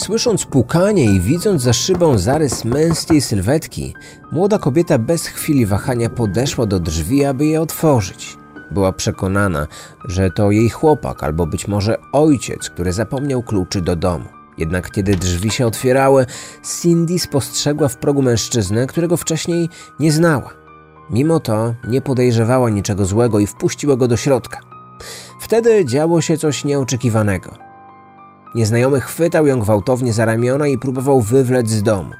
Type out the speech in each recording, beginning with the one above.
Słysząc pukanie i widząc za szybą zarys męskiej sylwetki, młoda kobieta bez chwili wahania podeszła do drzwi, aby je otworzyć. Była przekonana, że to jej chłopak albo być może ojciec, który zapomniał kluczy do domu. Jednak kiedy drzwi się otwierały, Cindy spostrzegła w progu mężczyznę, którego wcześniej nie znała. Mimo to nie podejrzewała niczego złego i wpuściła go do środka. Wtedy działo się coś nieoczekiwanego. Nieznajomy chwytał ją gwałtownie za ramiona i próbował wywlec z domu.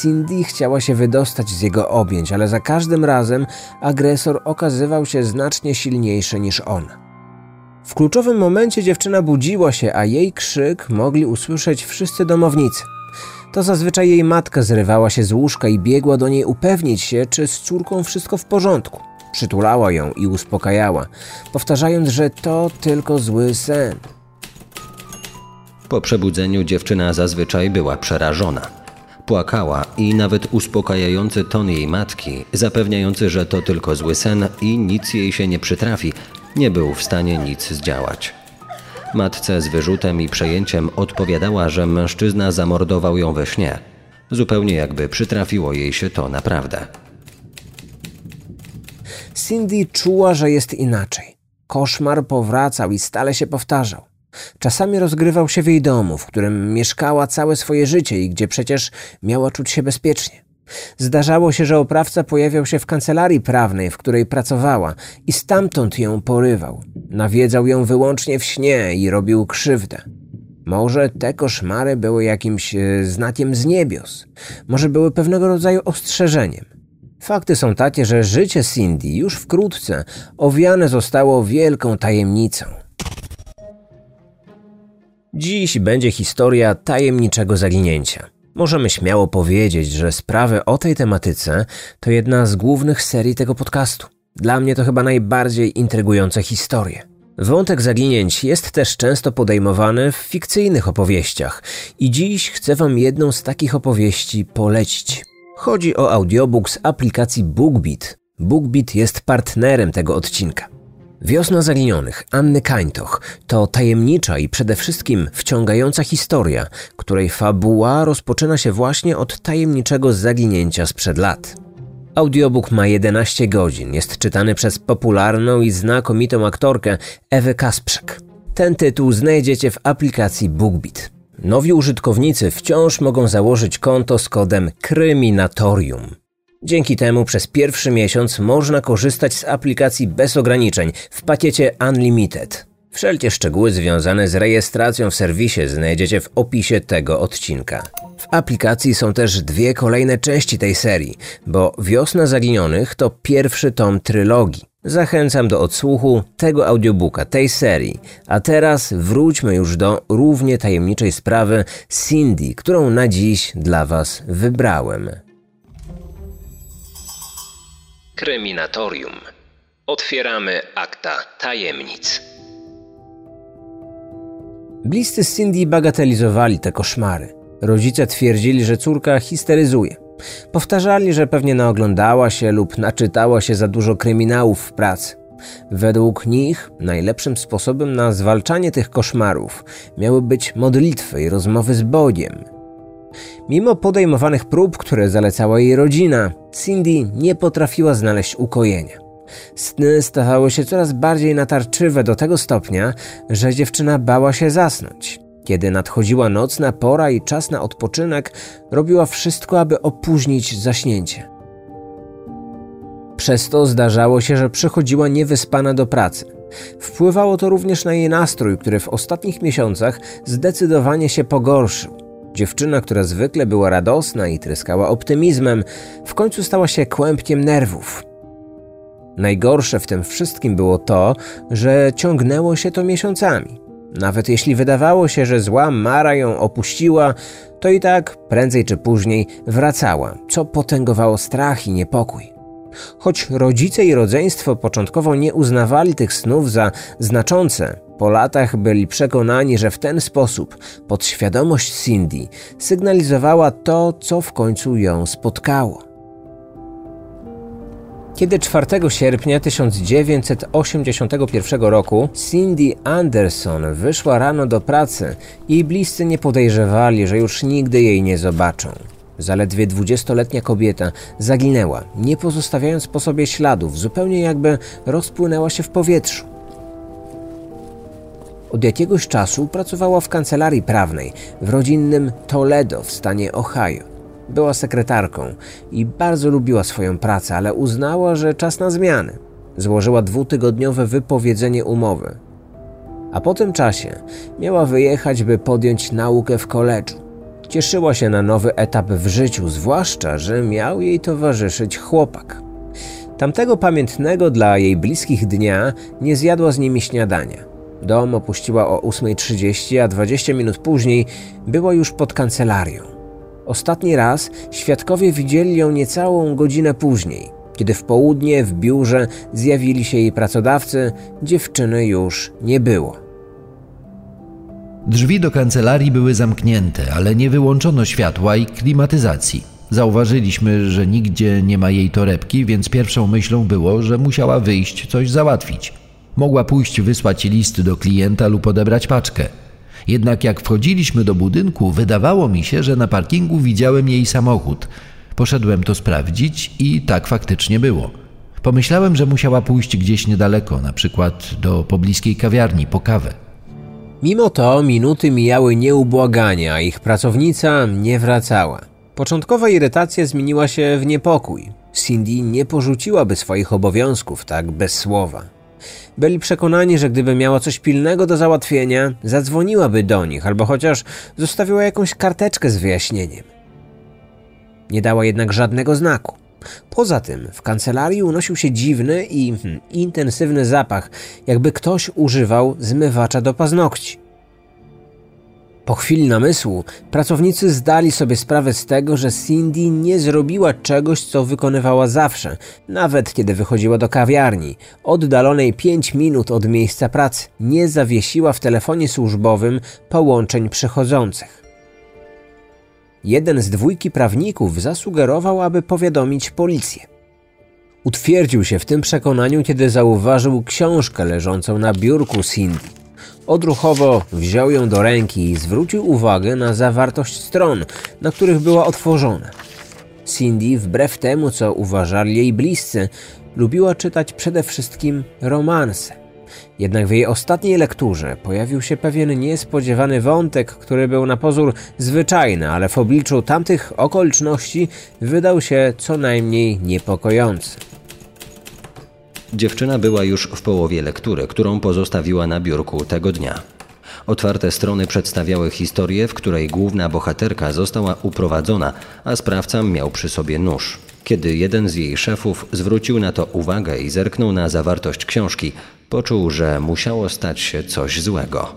Cindy chciała się wydostać z jego objęć, ale za każdym razem agresor okazywał się znacznie silniejszy niż ona. W kluczowym momencie dziewczyna budziła się, a jej krzyk mogli usłyszeć wszyscy domownicy. To zazwyczaj jej matka zrywała się z łóżka i biegła do niej upewnić się, czy z córką wszystko w porządku. Przytulała ją i uspokajała, powtarzając, że to tylko zły sen. Po przebudzeniu dziewczyna zazwyczaj była przerażona. Płakała i nawet uspokajający ton jej matki, zapewniający, że to tylko zły sen i nic jej się nie przytrafi, nie był w stanie nic zdziałać. Matce z wyrzutem i przejęciem odpowiadała, że mężczyzna zamordował ją we śnie, zupełnie jakby przytrafiło jej się to naprawdę. Cindy czuła, że jest inaczej. Koszmar powracał i stale się powtarzał. Czasami rozgrywał się w jej domu, w którym mieszkała całe swoje życie i gdzie przecież miała czuć się bezpiecznie. Zdarzało się, że oprawca pojawiał się w kancelarii prawnej, w której pracowała i stamtąd ją porywał. Nawiedzał ją wyłącznie w śnie i robił krzywdę. Może te koszmary były jakimś e, znakiem z niebios. Może były pewnego rodzaju ostrzeżeniem. Fakty są takie, że życie Cindy już wkrótce owiane zostało wielką tajemnicą. Dziś będzie historia tajemniczego zaginięcia. Możemy śmiało powiedzieć, że sprawy o tej tematyce to jedna z głównych serii tego podcastu. Dla mnie to chyba najbardziej intrygujące historie. Wątek zaginięć jest też często podejmowany w fikcyjnych opowieściach i dziś chcę Wam jedną z takich opowieści polecić. Chodzi o audiobook z aplikacji BookBeat. BookBeat jest partnerem tego odcinka. Wiosna Zaginionych Anny Kańtoch to tajemnicza i przede wszystkim wciągająca historia, której fabuła rozpoczyna się właśnie od tajemniczego zaginięcia sprzed lat. Audiobook ma 11 godzin, jest czytany przez popularną i znakomitą aktorkę Ewę Kasprzak. Ten tytuł znajdziecie w aplikacji BookBeat. Nowi użytkownicy wciąż mogą założyć konto z kodem Kryminatorium. Dzięki temu przez pierwszy miesiąc można korzystać z aplikacji bez ograniczeń w pakiecie Unlimited. Wszelkie szczegóły związane z rejestracją w serwisie znajdziecie w opisie tego odcinka. W aplikacji są też dwie kolejne części tej serii, bo Wiosna Zaginionych to pierwszy tom trylogii. Zachęcam do odsłuchu tego audiobooka, tej serii. A teraz wróćmy już do równie tajemniczej sprawy Cindy, którą na dziś dla Was wybrałem. Kryminatorium. Otwieramy akta tajemnic. Bliscy Cindy bagatelizowali te koszmary. Rodzice twierdzili, że córka histeryzuje. Powtarzali, że pewnie naoglądała się lub naczytała się za dużo kryminałów w pracy. Według nich najlepszym sposobem na zwalczanie tych koszmarów miały być modlitwy i rozmowy z Bogiem, Mimo podejmowanych prób, które zalecała jej rodzina, Cindy nie potrafiła znaleźć ukojenia. Sny stawały się coraz bardziej natarczywe do tego stopnia, że dziewczyna bała się zasnąć. Kiedy nadchodziła nocna pora i czas na odpoczynek, robiła wszystko, aby opóźnić zaśnięcie. Przez to zdarzało się, że przychodziła niewyspana do pracy. Wpływało to również na jej nastrój, który w ostatnich miesiącach zdecydowanie się pogorszył. Dziewczyna, która zwykle była radosna i tryskała optymizmem, w końcu stała się kłębkiem nerwów. Najgorsze w tym wszystkim było to, że ciągnęło się to miesiącami. Nawet jeśli wydawało się, że zła Mara ją opuściła, to i tak prędzej czy później wracała, co potęgowało strach i niepokój. Choć rodzice i rodzeństwo początkowo nie uznawali tych snów za znaczące, po latach byli przekonani, że w ten sposób podświadomość Cindy sygnalizowała to, co w końcu ją spotkało. Kiedy 4 sierpnia 1981 roku Cindy Anderson wyszła rano do pracy, jej bliscy nie podejrzewali, że już nigdy jej nie zobaczą. Zaledwie dwudziestoletnia kobieta zaginęła, nie pozostawiając po sobie śladów, zupełnie jakby rozpłynęła się w powietrzu. Od jakiegoś czasu pracowała w kancelarii prawnej w rodzinnym Toledo w stanie Ohio. Była sekretarką i bardzo lubiła swoją pracę, ale uznała, że czas na zmiany. Złożyła dwutygodniowe wypowiedzenie umowy. A po tym czasie miała wyjechać, by podjąć naukę w koledżu. Cieszyła się na nowy etap w życiu, zwłaszcza, że miał jej towarzyszyć chłopak. Tamtego pamiętnego dla jej bliskich dnia nie zjadła z nimi śniadania. Dom opuściła o 8.30, a 20 minut później była już pod kancelarią. Ostatni raz świadkowie widzieli ją niecałą godzinę później, kiedy w południe w biurze zjawili się jej pracodawcy, dziewczyny już nie było. Drzwi do kancelarii były zamknięte, ale nie wyłączono światła i klimatyzacji. Zauważyliśmy, że nigdzie nie ma jej torebki, więc pierwszą myślą było, że musiała wyjść coś załatwić. Mogła pójść wysłać list do klienta lub odebrać paczkę. Jednak jak wchodziliśmy do budynku, wydawało mi się, że na parkingu widziałem jej samochód. Poszedłem to sprawdzić i tak faktycznie było. Pomyślałem, że musiała pójść gdzieś niedaleko, na przykład do pobliskiej kawiarni po kawę. Mimo to minuty mijały nieubłagania, a ich pracownica nie wracała. Początkowa irytacja zmieniła się w niepokój. Cindy nie porzuciłaby swoich obowiązków tak bez słowa. Byli przekonani, że gdyby miała coś pilnego do załatwienia, zadzwoniłaby do nich albo chociaż zostawiła jakąś karteczkę z wyjaśnieniem. Nie dała jednak żadnego znaku. Poza tym w kancelarii unosił się dziwny i hmm, intensywny zapach, jakby ktoś używał zmywacza do paznokci. Po chwili namysłu pracownicy zdali sobie sprawę z tego, że Cindy nie zrobiła czegoś, co wykonywała zawsze, nawet kiedy wychodziła do kawiarni. Oddalonej 5 minut od miejsca pracy nie zawiesiła w telefonie służbowym połączeń przychodzących. Jeden z dwójki prawników zasugerował, aby powiadomić policję. Utwierdził się w tym przekonaniu, kiedy zauważył książkę leżącą na biurku Cindy. Odruchowo wziął ją do ręki i zwrócił uwagę na zawartość stron, na których była otworzona. Cindy, wbrew temu co uważali jej bliscy, lubiła czytać przede wszystkim romanse. Jednak w jej ostatniej lekturze pojawił się pewien niespodziewany wątek, który był na pozór zwyczajny, ale w obliczu tamtych okoliczności wydał się co najmniej niepokojący. Dziewczyna była już w połowie lektury, którą pozostawiła na biurku tego dnia. Otwarte strony przedstawiały historię, w której główna bohaterka została uprowadzona, a sprawca miał przy sobie nóż. Kiedy jeden z jej szefów zwrócił na to uwagę i zerknął na zawartość książki, poczuł, że musiało stać się coś złego.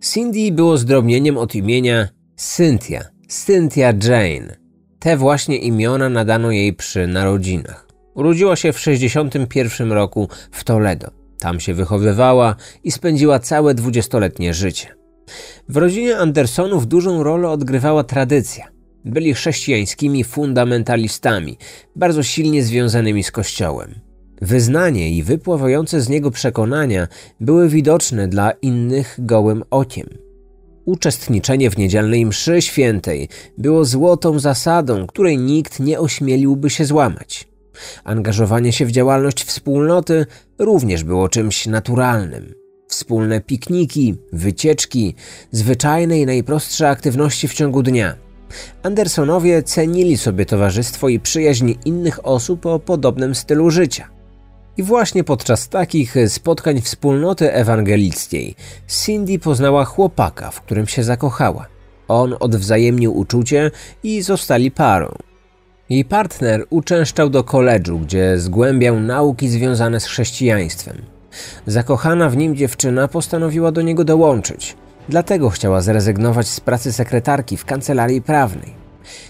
Cindy było zdrobnieniem od imienia Cynthia, Cynthia Jane. Te właśnie imiona nadano jej przy narodzinach. Urodziła się w 61 roku w Toledo. Tam się wychowywała i spędziła całe dwudziestoletnie życie. W rodzinie Andersonów dużą rolę odgrywała tradycja. Byli chrześcijańskimi fundamentalistami, bardzo silnie związanymi z Kościołem. Wyznanie i wypływające z niego przekonania były widoczne dla innych gołym okiem. Uczestniczenie w niedzielnej mszy świętej było złotą zasadą, której nikt nie ośmieliłby się złamać. Angażowanie się w działalność wspólnoty również było czymś naturalnym. Wspólne pikniki, wycieczki, zwyczajne i najprostsze aktywności w ciągu dnia. Andersonowie cenili sobie towarzystwo i przyjaźń innych osób o podobnym stylu życia. I właśnie podczas takich spotkań wspólnoty ewangelickiej Cindy poznała chłopaka, w którym się zakochała. On odwzajemnił uczucie i zostali parą. Jej partner uczęszczał do koledżu, gdzie zgłębiał nauki związane z chrześcijaństwem. Zakochana w nim dziewczyna postanowiła do niego dołączyć. Dlatego chciała zrezygnować z pracy sekretarki w kancelarii prawnej.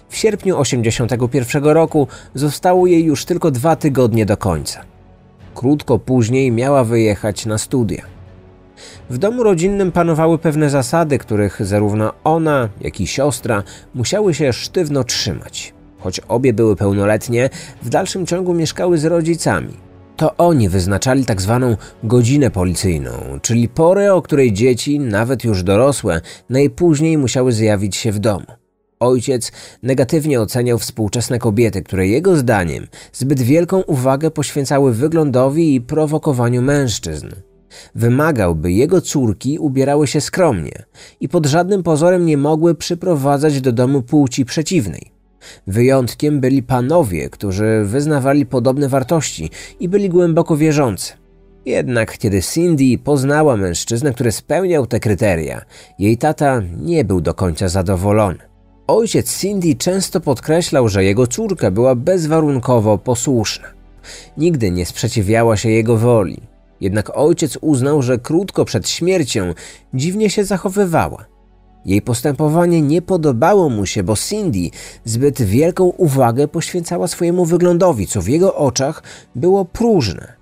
W sierpniu 1981 roku zostało jej już tylko dwa tygodnie do końca. Krótko później miała wyjechać na studia. W domu rodzinnym panowały pewne zasady, których zarówno ona, jak i siostra musiały się sztywno trzymać. Choć obie były pełnoletnie, w dalszym ciągu mieszkały z rodzicami. To oni wyznaczali tak zwaną godzinę policyjną, czyli porę, o której dzieci, nawet już dorosłe, najpóźniej musiały zjawić się w domu. Ojciec negatywnie oceniał współczesne kobiety, które jego zdaniem zbyt wielką uwagę poświęcały wyglądowi i prowokowaniu mężczyzn. Wymagał, by jego córki ubierały się skromnie i pod żadnym pozorem nie mogły przyprowadzać do domu płci przeciwnej. Wyjątkiem byli panowie, którzy wyznawali podobne wartości i byli głęboko wierzący. Jednak kiedy Cindy poznała mężczyznę, który spełniał te kryteria, jej tata nie był do końca zadowolony. Ojciec Cindy często podkreślał, że jego córka była bezwarunkowo posłuszna. Nigdy nie sprzeciwiała się jego woli. Jednak ojciec uznał, że krótko przed śmiercią dziwnie się zachowywała. Jej postępowanie nie podobało mu się, bo Cindy zbyt wielką uwagę poświęcała swojemu wyglądowi, co w jego oczach było próżne.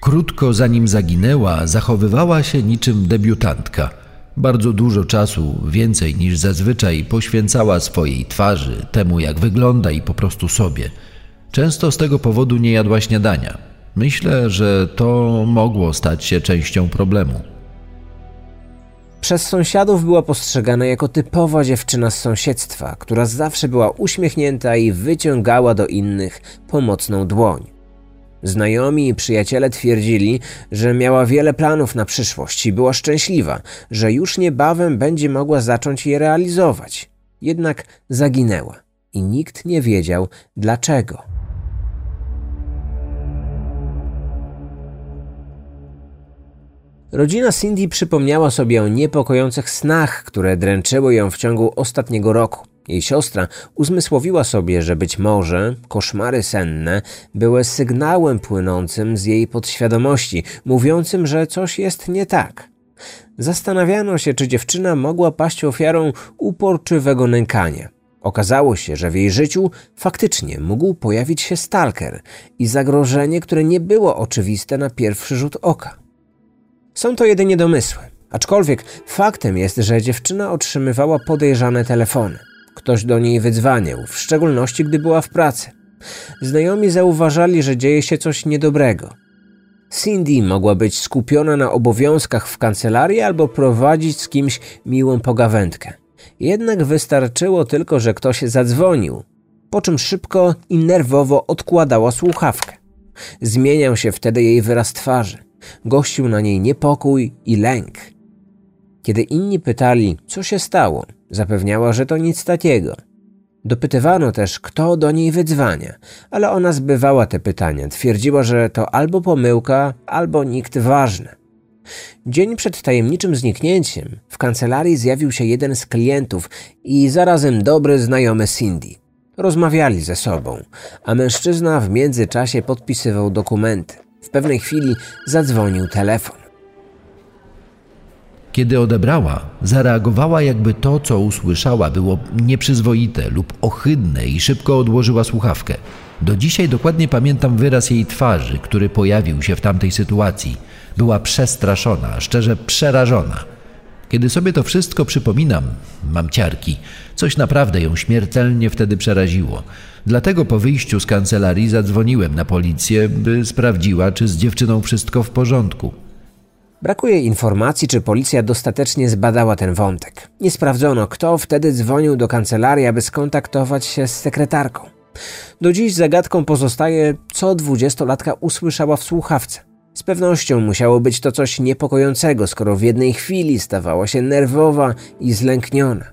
Krótko zanim zaginęła, zachowywała się niczym debiutantka. Bardzo dużo czasu, więcej niż zazwyczaj, poświęcała swojej twarzy, temu jak wygląda i po prostu sobie. Często z tego powodu nie jadła śniadania. Myślę, że to mogło stać się częścią problemu. Przez sąsiadów była postrzegana jako typowa dziewczyna z sąsiedztwa, która zawsze była uśmiechnięta i wyciągała do innych pomocną dłoń. Znajomi i przyjaciele twierdzili, że miała wiele planów na przyszłość i była szczęśliwa, że już niebawem będzie mogła zacząć je realizować. Jednak zaginęła i nikt nie wiedział dlaczego. Rodzina Cindy przypomniała sobie o niepokojących snach, które dręczyły ją w ciągu ostatniego roku. Jej siostra uzmysłowiła sobie, że być może koszmary senne były sygnałem płynącym z jej podświadomości, mówiącym, że coś jest nie tak. Zastanawiano się, czy dziewczyna mogła paść ofiarą uporczywego nękania. Okazało się, że w jej życiu faktycznie mógł pojawić się stalker i zagrożenie, które nie było oczywiste na pierwszy rzut oka. Są to jedynie domysły, aczkolwiek faktem jest, że dziewczyna otrzymywała podejrzane telefony. Ktoś do niej wydzwaniał, w szczególności gdy była w pracy. Znajomi zauważali, że dzieje się coś niedobrego. Cindy mogła być skupiona na obowiązkach w kancelarii albo prowadzić z kimś miłą pogawędkę. Jednak wystarczyło tylko, że ktoś zadzwonił, po czym szybko i nerwowo odkładała słuchawkę. Zmieniał się wtedy jej wyraz twarzy. Gościł na niej niepokój i lęk. Kiedy inni pytali, co się stało, zapewniała, że to nic takiego. Dopytywano też, kto do niej wydzwania, ale ona zbywała te pytania. Twierdziła, że to albo pomyłka, albo nikt ważny. Dzień przed tajemniczym zniknięciem w kancelarii zjawił się jeden z klientów i zarazem dobry znajomy Cindy. Rozmawiali ze sobą, a mężczyzna w międzyczasie podpisywał dokumenty. W pewnej chwili zadzwonił telefon. Kiedy odebrała, zareagowała, jakby to, co usłyszała, było nieprzyzwoite lub ohydne i szybko odłożyła słuchawkę. Do dzisiaj dokładnie pamiętam wyraz jej twarzy, który pojawił się w tamtej sytuacji. Była przestraszona, szczerze przerażona. Kiedy sobie to wszystko przypominam, mam ciarki. Coś naprawdę ją śmiertelnie wtedy przeraziło. Dlatego po wyjściu z kancelarii zadzwoniłem na policję, by sprawdziła, czy z dziewczyną wszystko w porządku. Brakuje informacji, czy policja dostatecznie zbadała ten wątek. Nie sprawdzono, kto wtedy dzwonił do kancelarii, aby skontaktować się z sekretarką. Do dziś zagadką pozostaje, co dwudziestolatka usłyszała w słuchawce. Z pewnością musiało być to coś niepokojącego, skoro w jednej chwili stawała się nerwowa i zlękniona.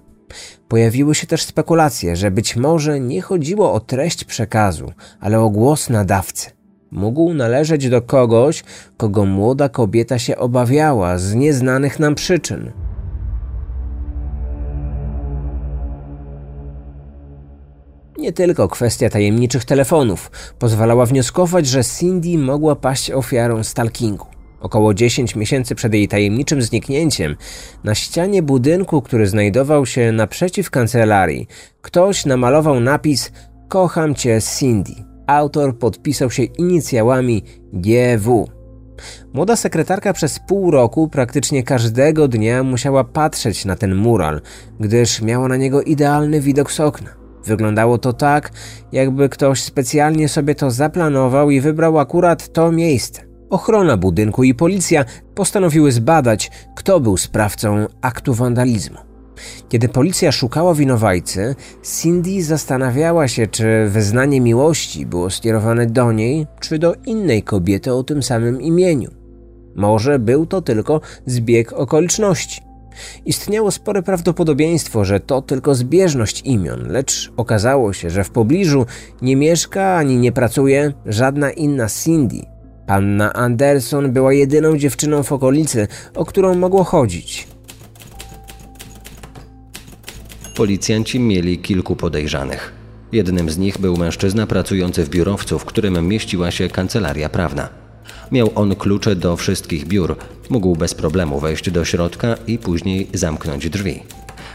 Pojawiły się też spekulacje, że być może nie chodziło o treść przekazu, ale o głos nadawcy mógł należeć do kogoś, kogo młoda kobieta się obawiała z nieznanych nam przyczyn. Nie tylko kwestia tajemniczych telefonów pozwalała wnioskować, że Cindy mogła paść ofiarą stalkingu. Około 10 miesięcy przed jej tajemniczym zniknięciem, na ścianie budynku, który znajdował się naprzeciw kancelarii, ktoś namalował napis Kocham cię, Cindy. Autor podpisał się inicjałami GW. Młoda sekretarka przez pół roku praktycznie każdego dnia musiała patrzeć na ten mural, gdyż miała na niego idealny widok z okna. Wyglądało to tak, jakby ktoś specjalnie sobie to zaplanował i wybrał akurat to miejsce. Ochrona budynku i policja postanowiły zbadać, kto był sprawcą aktu wandalizmu. Kiedy policja szukała winowajcy, Cindy zastanawiała się, czy wyznanie miłości było skierowane do niej, czy do innej kobiety o tym samym imieniu. Może był to tylko zbieg okoliczności. Istniało spore prawdopodobieństwo, że to tylko zbieżność imion, lecz okazało się, że w pobliżu nie mieszka ani nie pracuje żadna inna Cindy. Panna Anderson była jedyną dziewczyną w okolicy, o którą mogło chodzić. Policjanci mieli kilku podejrzanych. Jednym z nich był mężczyzna pracujący w biurowcu, w którym mieściła się kancelaria prawna. Miał on klucze do wszystkich biur, mógł bez problemu wejść do środka i później zamknąć drzwi.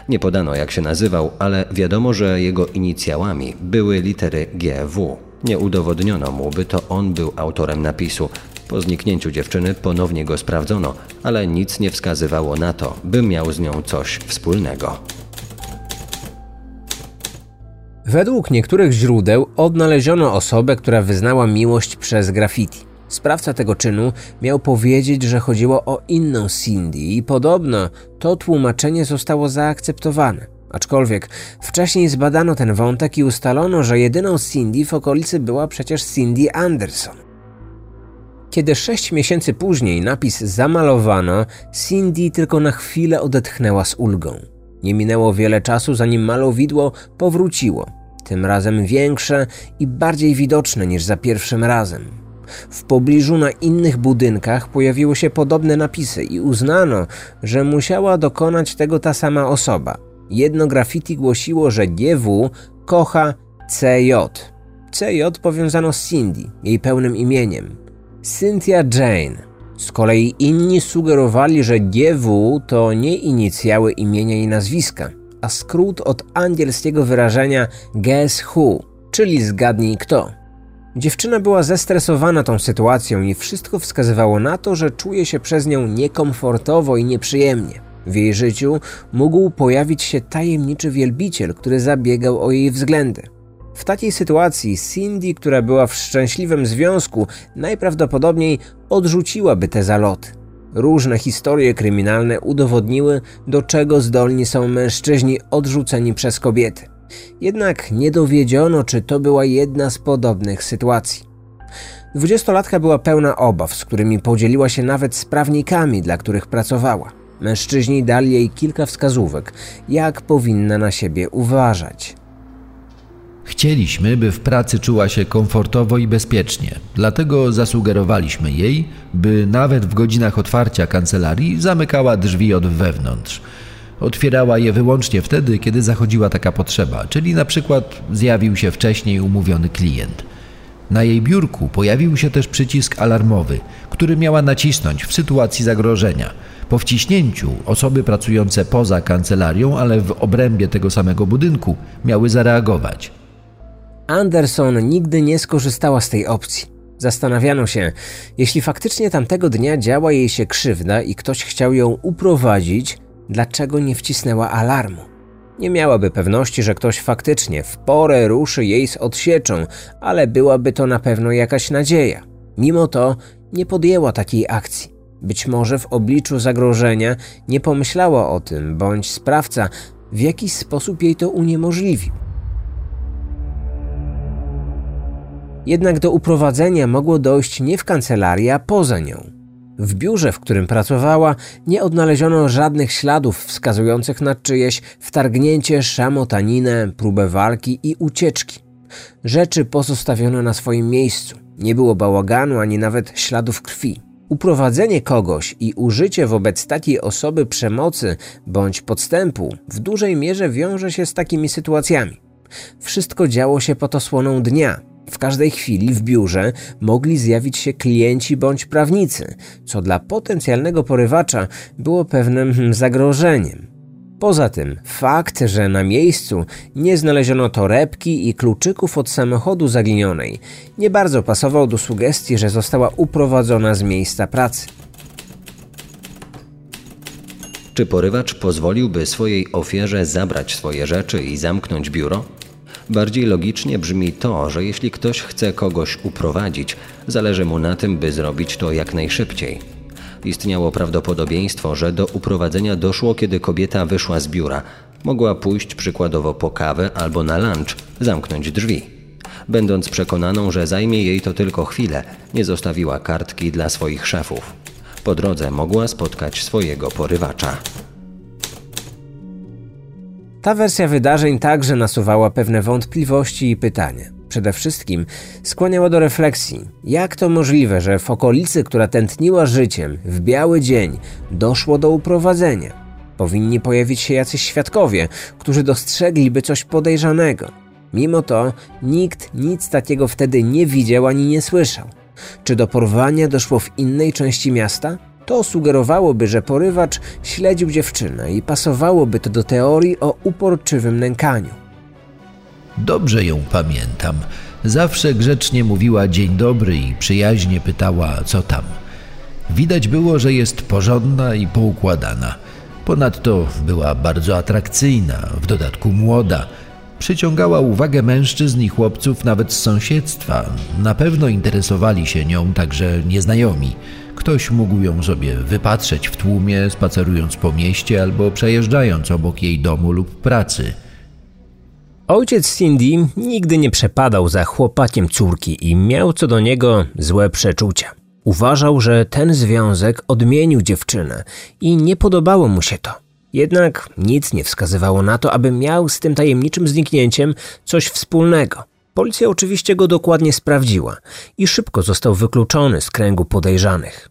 Nie podano jak się nazywał, ale wiadomo, że jego inicjałami były litery GW. Nie udowodniono mu, by to on był autorem napisu. Po zniknięciu dziewczyny ponownie go sprawdzono, ale nic nie wskazywało na to, by miał z nią coś wspólnego. Według niektórych źródeł odnaleziono osobę, która wyznała miłość przez graffiti. Sprawca tego czynu miał powiedzieć, że chodziło o inną Cindy i podobno to tłumaczenie zostało zaakceptowane. Aczkolwiek wcześniej zbadano ten wątek i ustalono, że jedyną Cindy w okolicy była przecież Cindy Anderson. Kiedy sześć miesięcy później napis zamalowano, Cindy tylko na chwilę odetchnęła z ulgą. Nie minęło wiele czasu, zanim malowidło powróciło, tym razem większe i bardziej widoczne niż za pierwszym razem. W pobliżu na innych budynkach pojawiły się podobne napisy i uznano, że musiała dokonać tego ta sama osoba. Jedno graffiti głosiło, że GW kocha CJ. CJ powiązano z Cindy, jej pełnym imieniem. Cynthia Jane. Z kolei inni sugerowali, że GW to nie inicjały imienia i nazwiska, a skrót od angielskiego wyrażenia Guess Who, czyli zgadnij kto. Dziewczyna była zestresowana tą sytuacją i wszystko wskazywało na to, że czuje się przez nią niekomfortowo i nieprzyjemnie. W jej życiu mógł pojawić się tajemniczy wielbiciel, który zabiegał o jej względy. W takiej sytuacji Cindy, która była w szczęśliwym związku, najprawdopodobniej odrzuciłaby te zaloty. Różne historie kryminalne udowodniły, do czego zdolni są mężczyźni odrzuceni przez kobiety. Jednak nie dowiedziono, czy to była jedna z podobnych sytuacji. Dwudziestolatka była pełna obaw, z którymi podzieliła się nawet z prawnikami, dla których pracowała. Mężczyźni dali jej kilka wskazówek, jak powinna na siebie uważać. Chcieliśmy, by w pracy czuła się komfortowo i bezpiecznie, dlatego zasugerowaliśmy jej, by nawet w godzinach otwarcia kancelarii zamykała drzwi od wewnątrz. Otwierała je wyłącznie wtedy, kiedy zachodziła taka potrzeba, czyli na przykład zjawił się wcześniej umówiony klient. Na jej biurku pojawił się też przycisk alarmowy, który miała nacisnąć w sytuacji zagrożenia. Po wciśnięciu osoby pracujące poza kancelarią, ale w obrębie tego samego budynku, miały zareagować. Anderson nigdy nie skorzystała z tej opcji. Zastanawiano się, jeśli faktycznie tamtego dnia działa jej się krzywda i ktoś chciał ją uprowadzić, dlaczego nie wcisnęła alarmu. Nie miałaby pewności, że ktoś faktycznie w porę ruszy jej z odsieczą, ale byłaby to na pewno jakaś nadzieja. Mimo to nie podjęła takiej akcji. Być może w obliczu zagrożenia nie pomyślała o tym, bądź sprawca w jakiś sposób jej to uniemożliwił. Jednak do uprowadzenia mogło dojść nie w kancelarii, a poza nią. W biurze, w którym pracowała, nie odnaleziono żadnych śladów wskazujących na czyjeś wtargnięcie, szamotaninę, próbę walki i ucieczki. Rzeczy pozostawiono na swoim miejscu. Nie było bałaganu ani nawet śladów krwi. Uprowadzenie kogoś i użycie wobec takiej osoby przemocy bądź podstępu w dużej mierze wiąże się z takimi sytuacjami. Wszystko działo się pod osłoną dnia, w każdej chwili w biurze mogli zjawić się klienci bądź prawnicy, co dla potencjalnego porywacza było pewnym hmm, zagrożeniem. Poza tym, fakt, że na miejscu nie znaleziono torebki i kluczyków od samochodu zaginionej, nie bardzo pasował do sugestii, że została uprowadzona z miejsca pracy. Czy porywacz pozwoliłby swojej ofierze zabrać swoje rzeczy i zamknąć biuro? Bardziej logicznie brzmi to, że jeśli ktoś chce kogoś uprowadzić, zależy mu na tym, by zrobić to jak najszybciej. Istniało prawdopodobieństwo, że do uprowadzenia doszło, kiedy kobieta wyszła z biura. Mogła pójść przykładowo po kawę albo na lunch, zamknąć drzwi. Będąc przekonaną, że zajmie jej to tylko chwilę, nie zostawiła kartki dla swoich szefów. Po drodze mogła spotkać swojego porywacza. Ta wersja wydarzeń także nasuwała pewne wątpliwości i pytania. Przede wszystkim skłaniała do refleksji, jak to możliwe, że w okolicy, która tętniła życiem, w biały dzień doszło do uprowadzenia. Powinni pojawić się jacyś świadkowie, którzy dostrzegliby coś podejrzanego. Mimo to nikt nic takiego wtedy nie widział ani nie słyszał. Czy do porwania doszło w innej części miasta? To sugerowałoby, że porywacz śledził dziewczynę i pasowałoby to do teorii o uporczywym nękaniu. Dobrze ją pamiętam. Zawsze grzecznie mówiła dzień dobry i przyjaźnie pytała, co tam. Widać było, że jest porządna i poukładana. Ponadto była bardzo atrakcyjna, w dodatku młoda. Przyciągała uwagę mężczyzn i chłopców nawet z sąsiedztwa. Na pewno interesowali się nią także nieznajomi. Ktoś mógł ją sobie wypatrzeć w tłumie, spacerując po mieście albo przejeżdżając obok jej domu lub pracy. Ojciec Cindy nigdy nie przepadał za chłopakiem córki i miał co do niego złe przeczucia. Uważał, że ten związek odmienił dziewczynę i nie podobało mu się to. Jednak nic nie wskazywało na to, aby miał z tym tajemniczym zniknięciem coś wspólnego. Policja oczywiście go dokładnie sprawdziła i szybko został wykluczony z kręgu podejrzanych.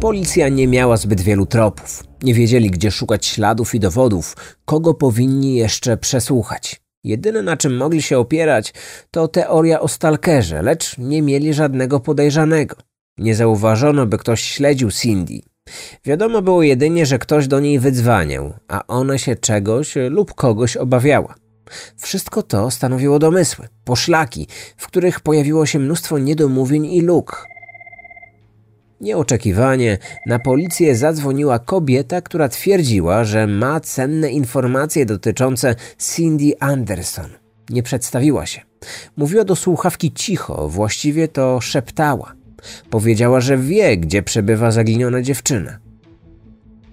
Policja nie miała zbyt wielu tropów. Nie wiedzieli, gdzie szukać śladów i dowodów, kogo powinni jeszcze przesłuchać. Jedyne na czym mogli się opierać to teoria o stalkerze, lecz nie mieli żadnego podejrzanego. Nie zauważono, by ktoś śledził Cindy. Wiadomo było jedynie, że ktoś do niej wydzwaniał, a ona się czegoś lub kogoś obawiała. Wszystko to stanowiło domysły, poszlaki, w których pojawiło się mnóstwo niedomówień i luk. Nieoczekiwanie na policję zadzwoniła kobieta, która twierdziła, że ma cenne informacje dotyczące Cindy Anderson. Nie przedstawiła się. Mówiła do słuchawki cicho, właściwie to szeptała. Powiedziała, że wie, gdzie przebywa zaginiona dziewczyna.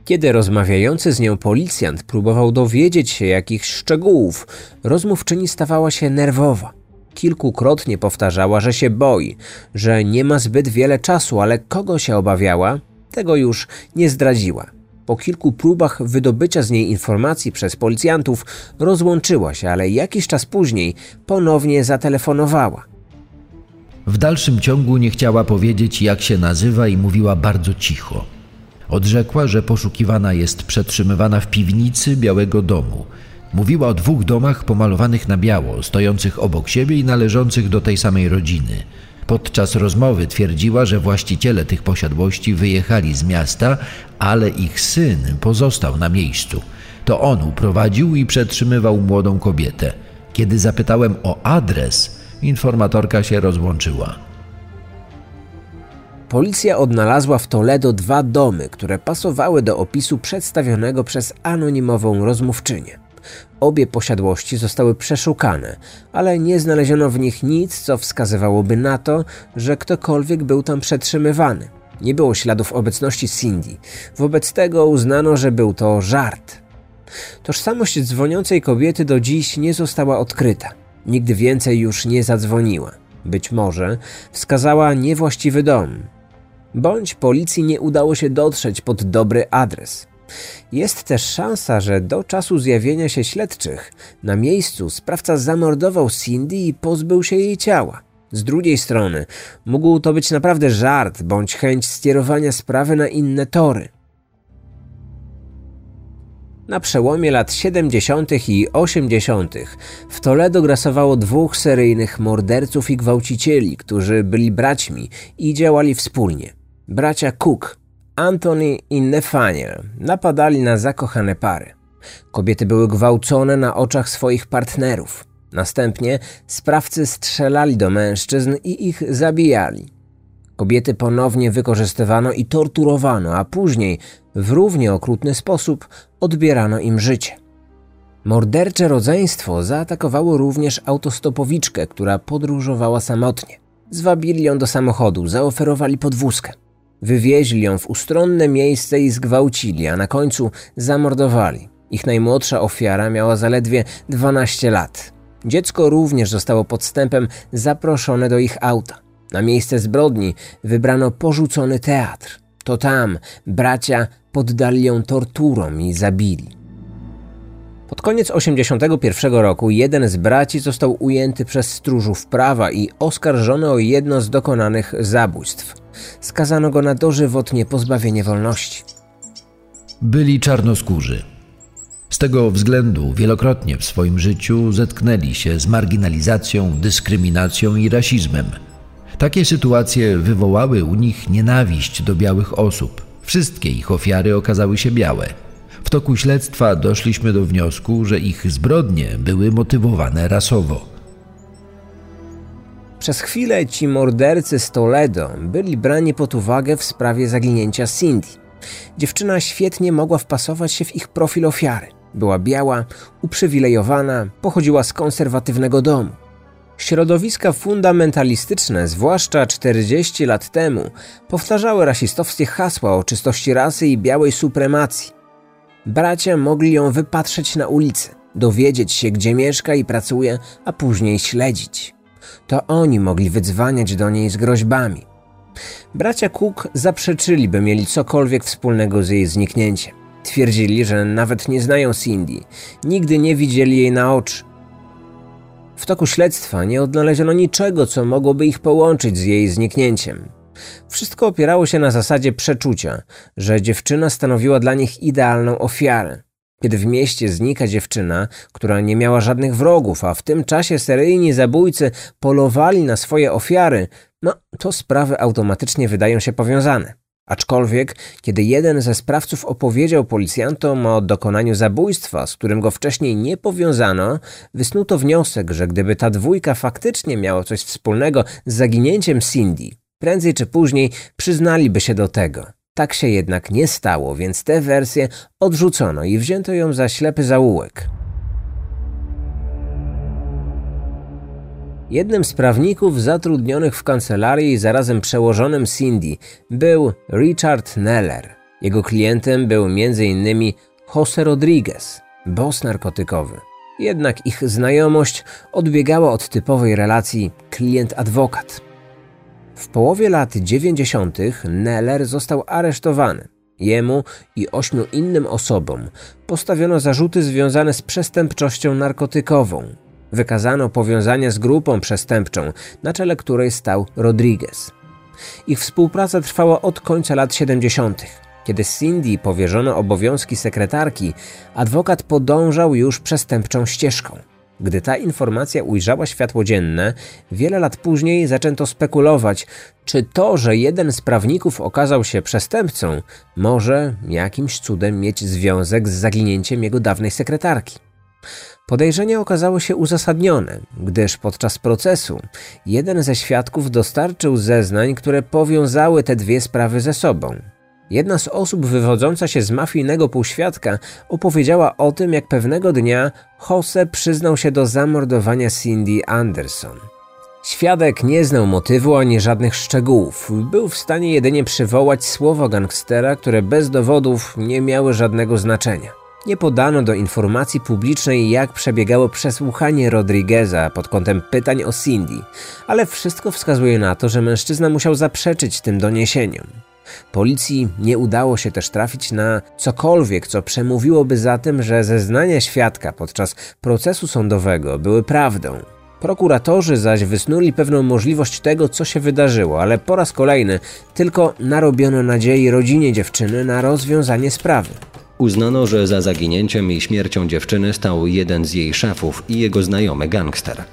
Kiedy rozmawiający z nią policjant próbował dowiedzieć się jakichś szczegółów, rozmówczyni stawała się nerwowa. Kilkukrotnie powtarzała, że się boi, że nie ma zbyt wiele czasu, ale kogo się obawiała, tego już nie zdradziła. Po kilku próbach wydobycia z niej informacji przez policjantów rozłączyła się, ale jakiś czas później ponownie zatelefonowała. W dalszym ciągu nie chciała powiedzieć, jak się nazywa i mówiła bardzo cicho. Odrzekła, że poszukiwana jest przetrzymywana w piwnicy Białego Domu. Mówiła o dwóch domach pomalowanych na biało, stojących obok siebie i należących do tej samej rodziny. Podczas rozmowy twierdziła, że właściciele tych posiadłości wyjechali z miasta, ale ich syn pozostał na miejscu. To on uprowadził i przetrzymywał młodą kobietę. Kiedy zapytałem o adres, informatorka się rozłączyła. Policja odnalazła w Toledo dwa domy, które pasowały do opisu przedstawionego przez anonimową rozmówczynię. Obie posiadłości zostały przeszukane, ale nie znaleziono w nich nic, co wskazywałoby na to, że ktokolwiek był tam przetrzymywany. Nie było śladów obecności Cindy. Wobec tego uznano, że był to żart. Tożsamość dzwoniącej kobiety do dziś nie została odkryta. Nigdy więcej już nie zadzwoniła. Być może wskazała niewłaściwy dom, bądź policji nie udało się dotrzeć pod dobry adres. Jest też szansa, że do czasu zjawienia się śledczych na miejscu sprawca zamordował Cindy i pozbył się jej ciała. Z drugiej strony, mógł to być naprawdę żart bądź chęć skierowania sprawy na inne tory. Na przełomie lat 70. i 80. w Toledo grasowało dwóch seryjnych morderców i gwałcicieli, którzy byli braćmi i działali wspólnie. Bracia Cook, Anthony i Nathaniel napadali na zakochane pary. Kobiety były gwałcone na oczach swoich partnerów. Następnie sprawcy strzelali do mężczyzn i ich zabijali. Kobiety ponownie wykorzystywano i torturowano, a później w równie okrutny sposób odbierano im życie. Mordercze rodzeństwo zaatakowało również autostopowiczkę, która podróżowała samotnie. Zwabili ją do samochodu, zaoferowali podwózkę. Wywieźli ją w ustronne miejsce i zgwałcili, a na końcu zamordowali. Ich najmłodsza ofiara miała zaledwie 12 lat. Dziecko również zostało podstępem zaproszone do ich auta. Na miejsce zbrodni wybrano porzucony teatr. To tam bracia poddali ją torturom i zabili. Pod koniec 1981 roku jeden z braci został ujęty przez stróżów prawa i oskarżony o jedno z dokonanych zabójstw. Skazano go na dożywotnie pozbawienie wolności. Byli czarnoskórzy. Z tego względu wielokrotnie w swoim życiu zetknęli się z marginalizacją, dyskryminacją i rasizmem. Takie sytuacje wywołały u nich nienawiść do białych osób. Wszystkie ich ofiary okazały się białe. W toku śledztwa doszliśmy do wniosku, że ich zbrodnie były motywowane rasowo. Przez chwilę ci mordercy z Toledo byli brani pod uwagę w sprawie zaginięcia Cindy. Dziewczyna świetnie mogła wpasować się w ich profil ofiary. Była biała, uprzywilejowana, pochodziła z konserwatywnego domu. Środowiska fundamentalistyczne, zwłaszcza 40 lat temu, powtarzały rasistowskie hasła o czystości rasy i białej supremacji. Bracia mogli ją wypatrzeć na ulicy, dowiedzieć się, gdzie mieszka i pracuje, a później śledzić. To oni mogli wydzwaniać do niej z groźbami. Bracia Cook zaprzeczyli, by mieli cokolwiek wspólnego z jej zniknięciem. Twierdzili, że nawet nie znają Cindy, nigdy nie widzieli jej na oczy. W toku śledztwa nie odnaleziono niczego, co mogłoby ich połączyć z jej zniknięciem. Wszystko opierało się na zasadzie przeczucia, że dziewczyna stanowiła dla nich idealną ofiarę. Kiedy w mieście znika dziewczyna, która nie miała żadnych wrogów, a w tym czasie seryjni zabójcy polowali na swoje ofiary, no to sprawy automatycznie wydają się powiązane. Aczkolwiek, kiedy jeden ze sprawców opowiedział policjantom o dokonaniu zabójstwa, z którym go wcześniej nie powiązano, wysnuto wniosek, że gdyby ta dwójka faktycznie miała coś wspólnego z zaginięciem Cindy, prędzej czy później przyznaliby się do tego. Tak się jednak nie stało, więc tę wersję odrzucono i wzięto ją za ślepy zaułek. Jednym z prawników zatrudnionych w kancelarii i zarazem przełożonym Cindy był Richard Neller. Jego klientem był m.in. Jose Rodriguez, boss narkotykowy. Jednak ich znajomość odbiegała od typowej relacji klient-adwokat. W połowie lat 90. Neller został aresztowany. Jemu i ośmiu innym osobom postawiono zarzuty związane z przestępczością narkotykową, Wykazano powiązania z grupą przestępczą, na czele której stał Rodriguez. Ich współpraca trwała od końca lat 70. Kiedy Cindy powierzono obowiązki sekretarki, adwokat podążał już przestępczą ścieżką. Gdy ta informacja ujrzała światło dzienne, wiele lat później zaczęto spekulować, czy to, że jeden z prawników okazał się przestępcą, może jakimś cudem mieć związek z zaginięciem jego dawnej sekretarki. Podejrzenie okazało się uzasadnione, gdyż podczas procesu jeden ze świadków dostarczył zeznań, które powiązały te dwie sprawy ze sobą. Jedna z osób wywodząca się z mafijnego półświadka opowiedziała o tym, jak pewnego dnia Jose przyznał się do zamordowania Cindy Anderson. Świadek nie znał motywu ani żadnych szczegółów. Był w stanie jedynie przywołać słowo gangstera, które bez dowodów nie miały żadnego znaczenia. Nie podano do informacji publicznej, jak przebiegało przesłuchanie Rodrigueza pod kątem pytań o Cindy, ale wszystko wskazuje na to, że mężczyzna musiał zaprzeczyć tym doniesieniom. Policji nie udało się też trafić na cokolwiek, co przemówiłoby za tym, że zeznania świadka podczas procesu sądowego były prawdą. Prokuratorzy zaś wysnuli pewną możliwość tego, co się wydarzyło, ale po raz kolejny tylko narobiono nadziei rodzinie dziewczyny na rozwiązanie sprawy. Uznano, że za zaginięciem i śmiercią dziewczyny stał jeden z jej szefów i jego znajomy gangster.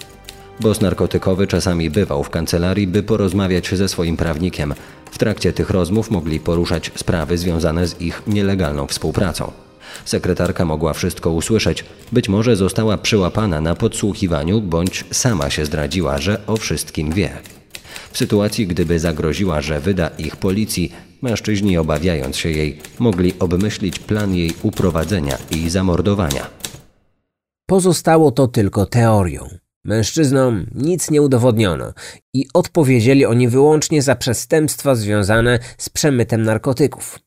Bos narkotykowy czasami bywał w kancelarii, by porozmawiać ze swoim prawnikiem. W trakcie tych rozmów mogli poruszać sprawy związane z ich nielegalną współpracą. Sekretarka mogła wszystko usłyszeć, być może została przyłapana na podsłuchiwaniu, bądź sama się zdradziła, że o wszystkim wie. W sytuacji, gdyby zagroziła, że wyda ich policji, Mężczyźni, obawiając się jej, mogli obmyślić plan jej uprowadzenia i zamordowania. Pozostało to tylko teorią. Mężczyznom nic nie udowodniono i odpowiedzieli oni wyłącznie za przestępstwa związane z przemytem narkotyków.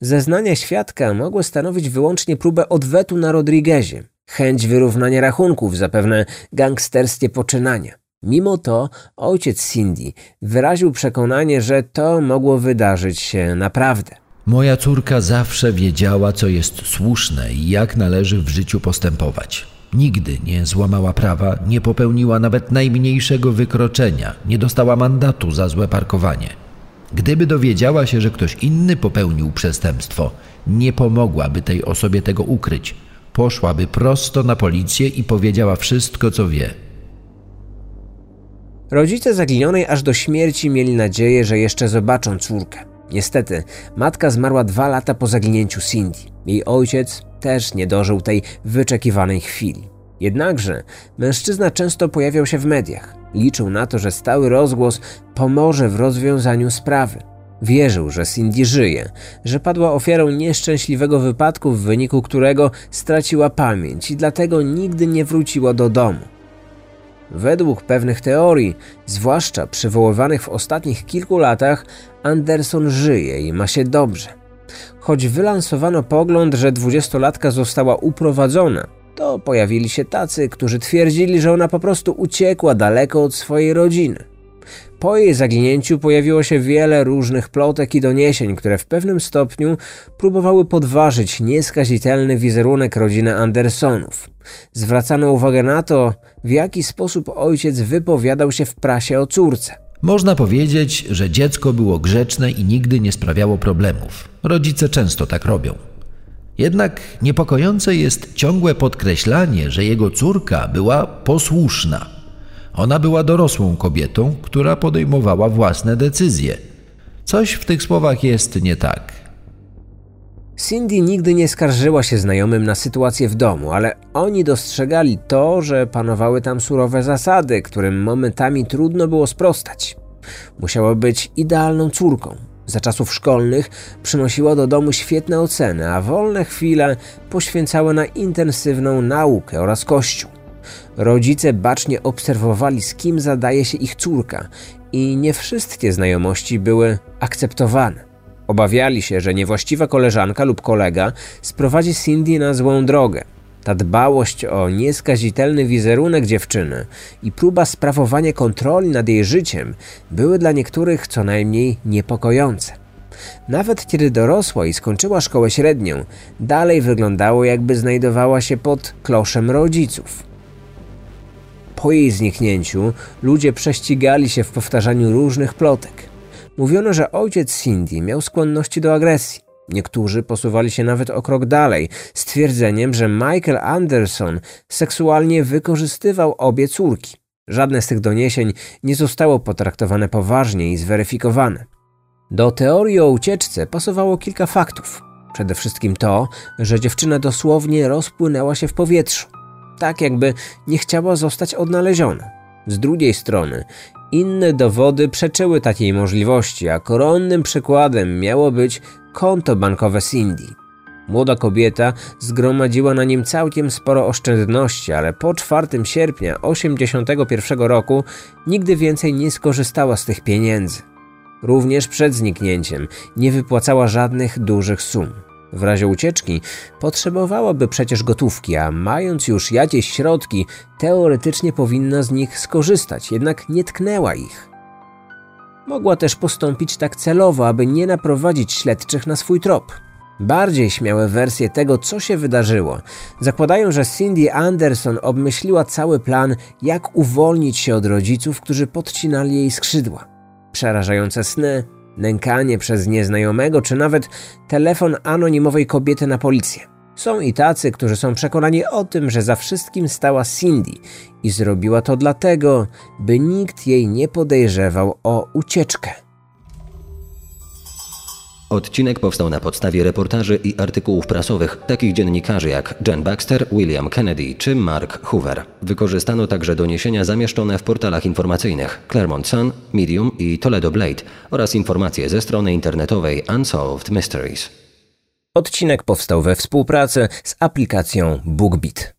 Zeznania świadka mogły stanowić wyłącznie próbę odwetu na Rodriguezie, chęć wyrównania rachunków, zapewne gangsterskie poczynania. Mimo to ojciec Cindy wyraził przekonanie, że to mogło wydarzyć się naprawdę. Moja córka zawsze wiedziała, co jest słuszne i jak należy w życiu postępować. Nigdy nie złamała prawa, nie popełniła nawet najmniejszego wykroczenia, nie dostała mandatu za złe parkowanie. Gdyby dowiedziała się, że ktoś inny popełnił przestępstwo, nie pomogłaby tej osobie tego ukryć. Poszłaby prosto na policję i powiedziała wszystko, co wie. Rodzice zaginionej aż do śmierci mieli nadzieję, że jeszcze zobaczą córkę. Niestety, matka zmarła dwa lata po zaginięciu Cindy. Jej ojciec też nie dożył tej wyczekiwanej chwili. Jednakże mężczyzna często pojawiał się w mediach. Liczył na to, że stały rozgłos pomoże w rozwiązaniu sprawy. Wierzył, że Cindy żyje, że padła ofiarą nieszczęśliwego wypadku, w wyniku którego straciła pamięć i dlatego nigdy nie wróciła do domu. Według pewnych teorii, zwłaszcza przywoływanych w ostatnich kilku latach, Anderson żyje i ma się dobrze. Choć wylansowano pogląd, że dwudziestolatka została uprowadzona, to pojawili się tacy, którzy twierdzili, że ona po prostu uciekła daleko od swojej rodziny. Po jej zaginięciu pojawiło się wiele różnych plotek i doniesień, które w pewnym stopniu próbowały podważyć nieskazitelny wizerunek rodziny Andersonów. Zwracano uwagę na to, w jaki sposób ojciec wypowiadał się w prasie o córce. Można powiedzieć, że dziecko było grzeczne i nigdy nie sprawiało problemów. Rodzice często tak robią. Jednak niepokojące jest ciągłe podkreślanie, że jego córka była posłuszna. Ona była dorosłą kobietą, która podejmowała własne decyzje. Coś w tych słowach jest nie tak. Cindy nigdy nie skarżyła się znajomym na sytuację w domu, ale oni dostrzegali to, że panowały tam surowe zasady, którym momentami trudno było sprostać. Musiała być idealną córką. Za czasów szkolnych przynosiła do domu świetne oceny, a wolne chwile poświęcała na intensywną naukę oraz kościół. Rodzice bacznie obserwowali, z kim zadaje się ich córka, i nie wszystkie znajomości były akceptowane. Obawiali się, że niewłaściwa koleżanka lub kolega sprowadzi Cindy na złą drogę. Ta dbałość o nieskazitelny wizerunek dziewczyny i próba sprawowania kontroli nad jej życiem były dla niektórych co najmniej niepokojące. Nawet kiedy dorosła i skończyła szkołę średnią, dalej wyglądało jakby znajdowała się pod kloszem rodziców. Po jej zniknięciu ludzie prześcigali się w powtarzaniu różnych plotek. Mówiono, że ojciec Cindy miał skłonności do agresji. Niektórzy posuwali się nawet o krok dalej, z twierdzeniem, że Michael Anderson seksualnie wykorzystywał obie córki. Żadne z tych doniesień nie zostało potraktowane poważnie i zweryfikowane. Do teorii o ucieczce pasowało kilka faktów. Przede wszystkim to, że dziewczyna dosłownie rozpłynęła się w powietrzu, tak jakby nie chciała zostać odnaleziona. Z drugiej strony, inne dowody przeczyły takiej możliwości, a koronnym przykładem miało być konto bankowe Cindy. Młoda kobieta zgromadziła na nim całkiem sporo oszczędności, ale po 4 sierpnia 1981 roku nigdy więcej nie skorzystała z tych pieniędzy. Również przed zniknięciem nie wypłacała żadnych dużych sum. W razie ucieczki potrzebowałaby przecież gotówki, a mając już jakieś środki, teoretycznie powinna z nich skorzystać, jednak nie tknęła ich. Mogła też postąpić tak celowo, aby nie naprowadzić śledczych na swój trop. Bardziej śmiałe wersje tego, co się wydarzyło, zakładają, że Cindy Anderson obmyśliła cały plan, jak uwolnić się od rodziców, którzy podcinali jej skrzydła. Przerażające sny, nękanie przez nieznajomego, czy nawet telefon anonimowej kobiety na policję. Są i tacy, którzy są przekonani o tym, że za wszystkim stała Cindy i zrobiła to dlatego, by nikt jej nie podejrzewał o ucieczkę. Odcinek powstał na podstawie reportaży i artykułów prasowych takich dziennikarzy jak Jen Baxter, William Kennedy czy Mark Hoover. Wykorzystano także doniesienia zamieszczone w portalach informacyjnych Claremont Sun, Medium i Toledo Blade oraz informacje ze strony internetowej Unsolved Mysteries. Odcinek powstał we współpracy z aplikacją BookBeat.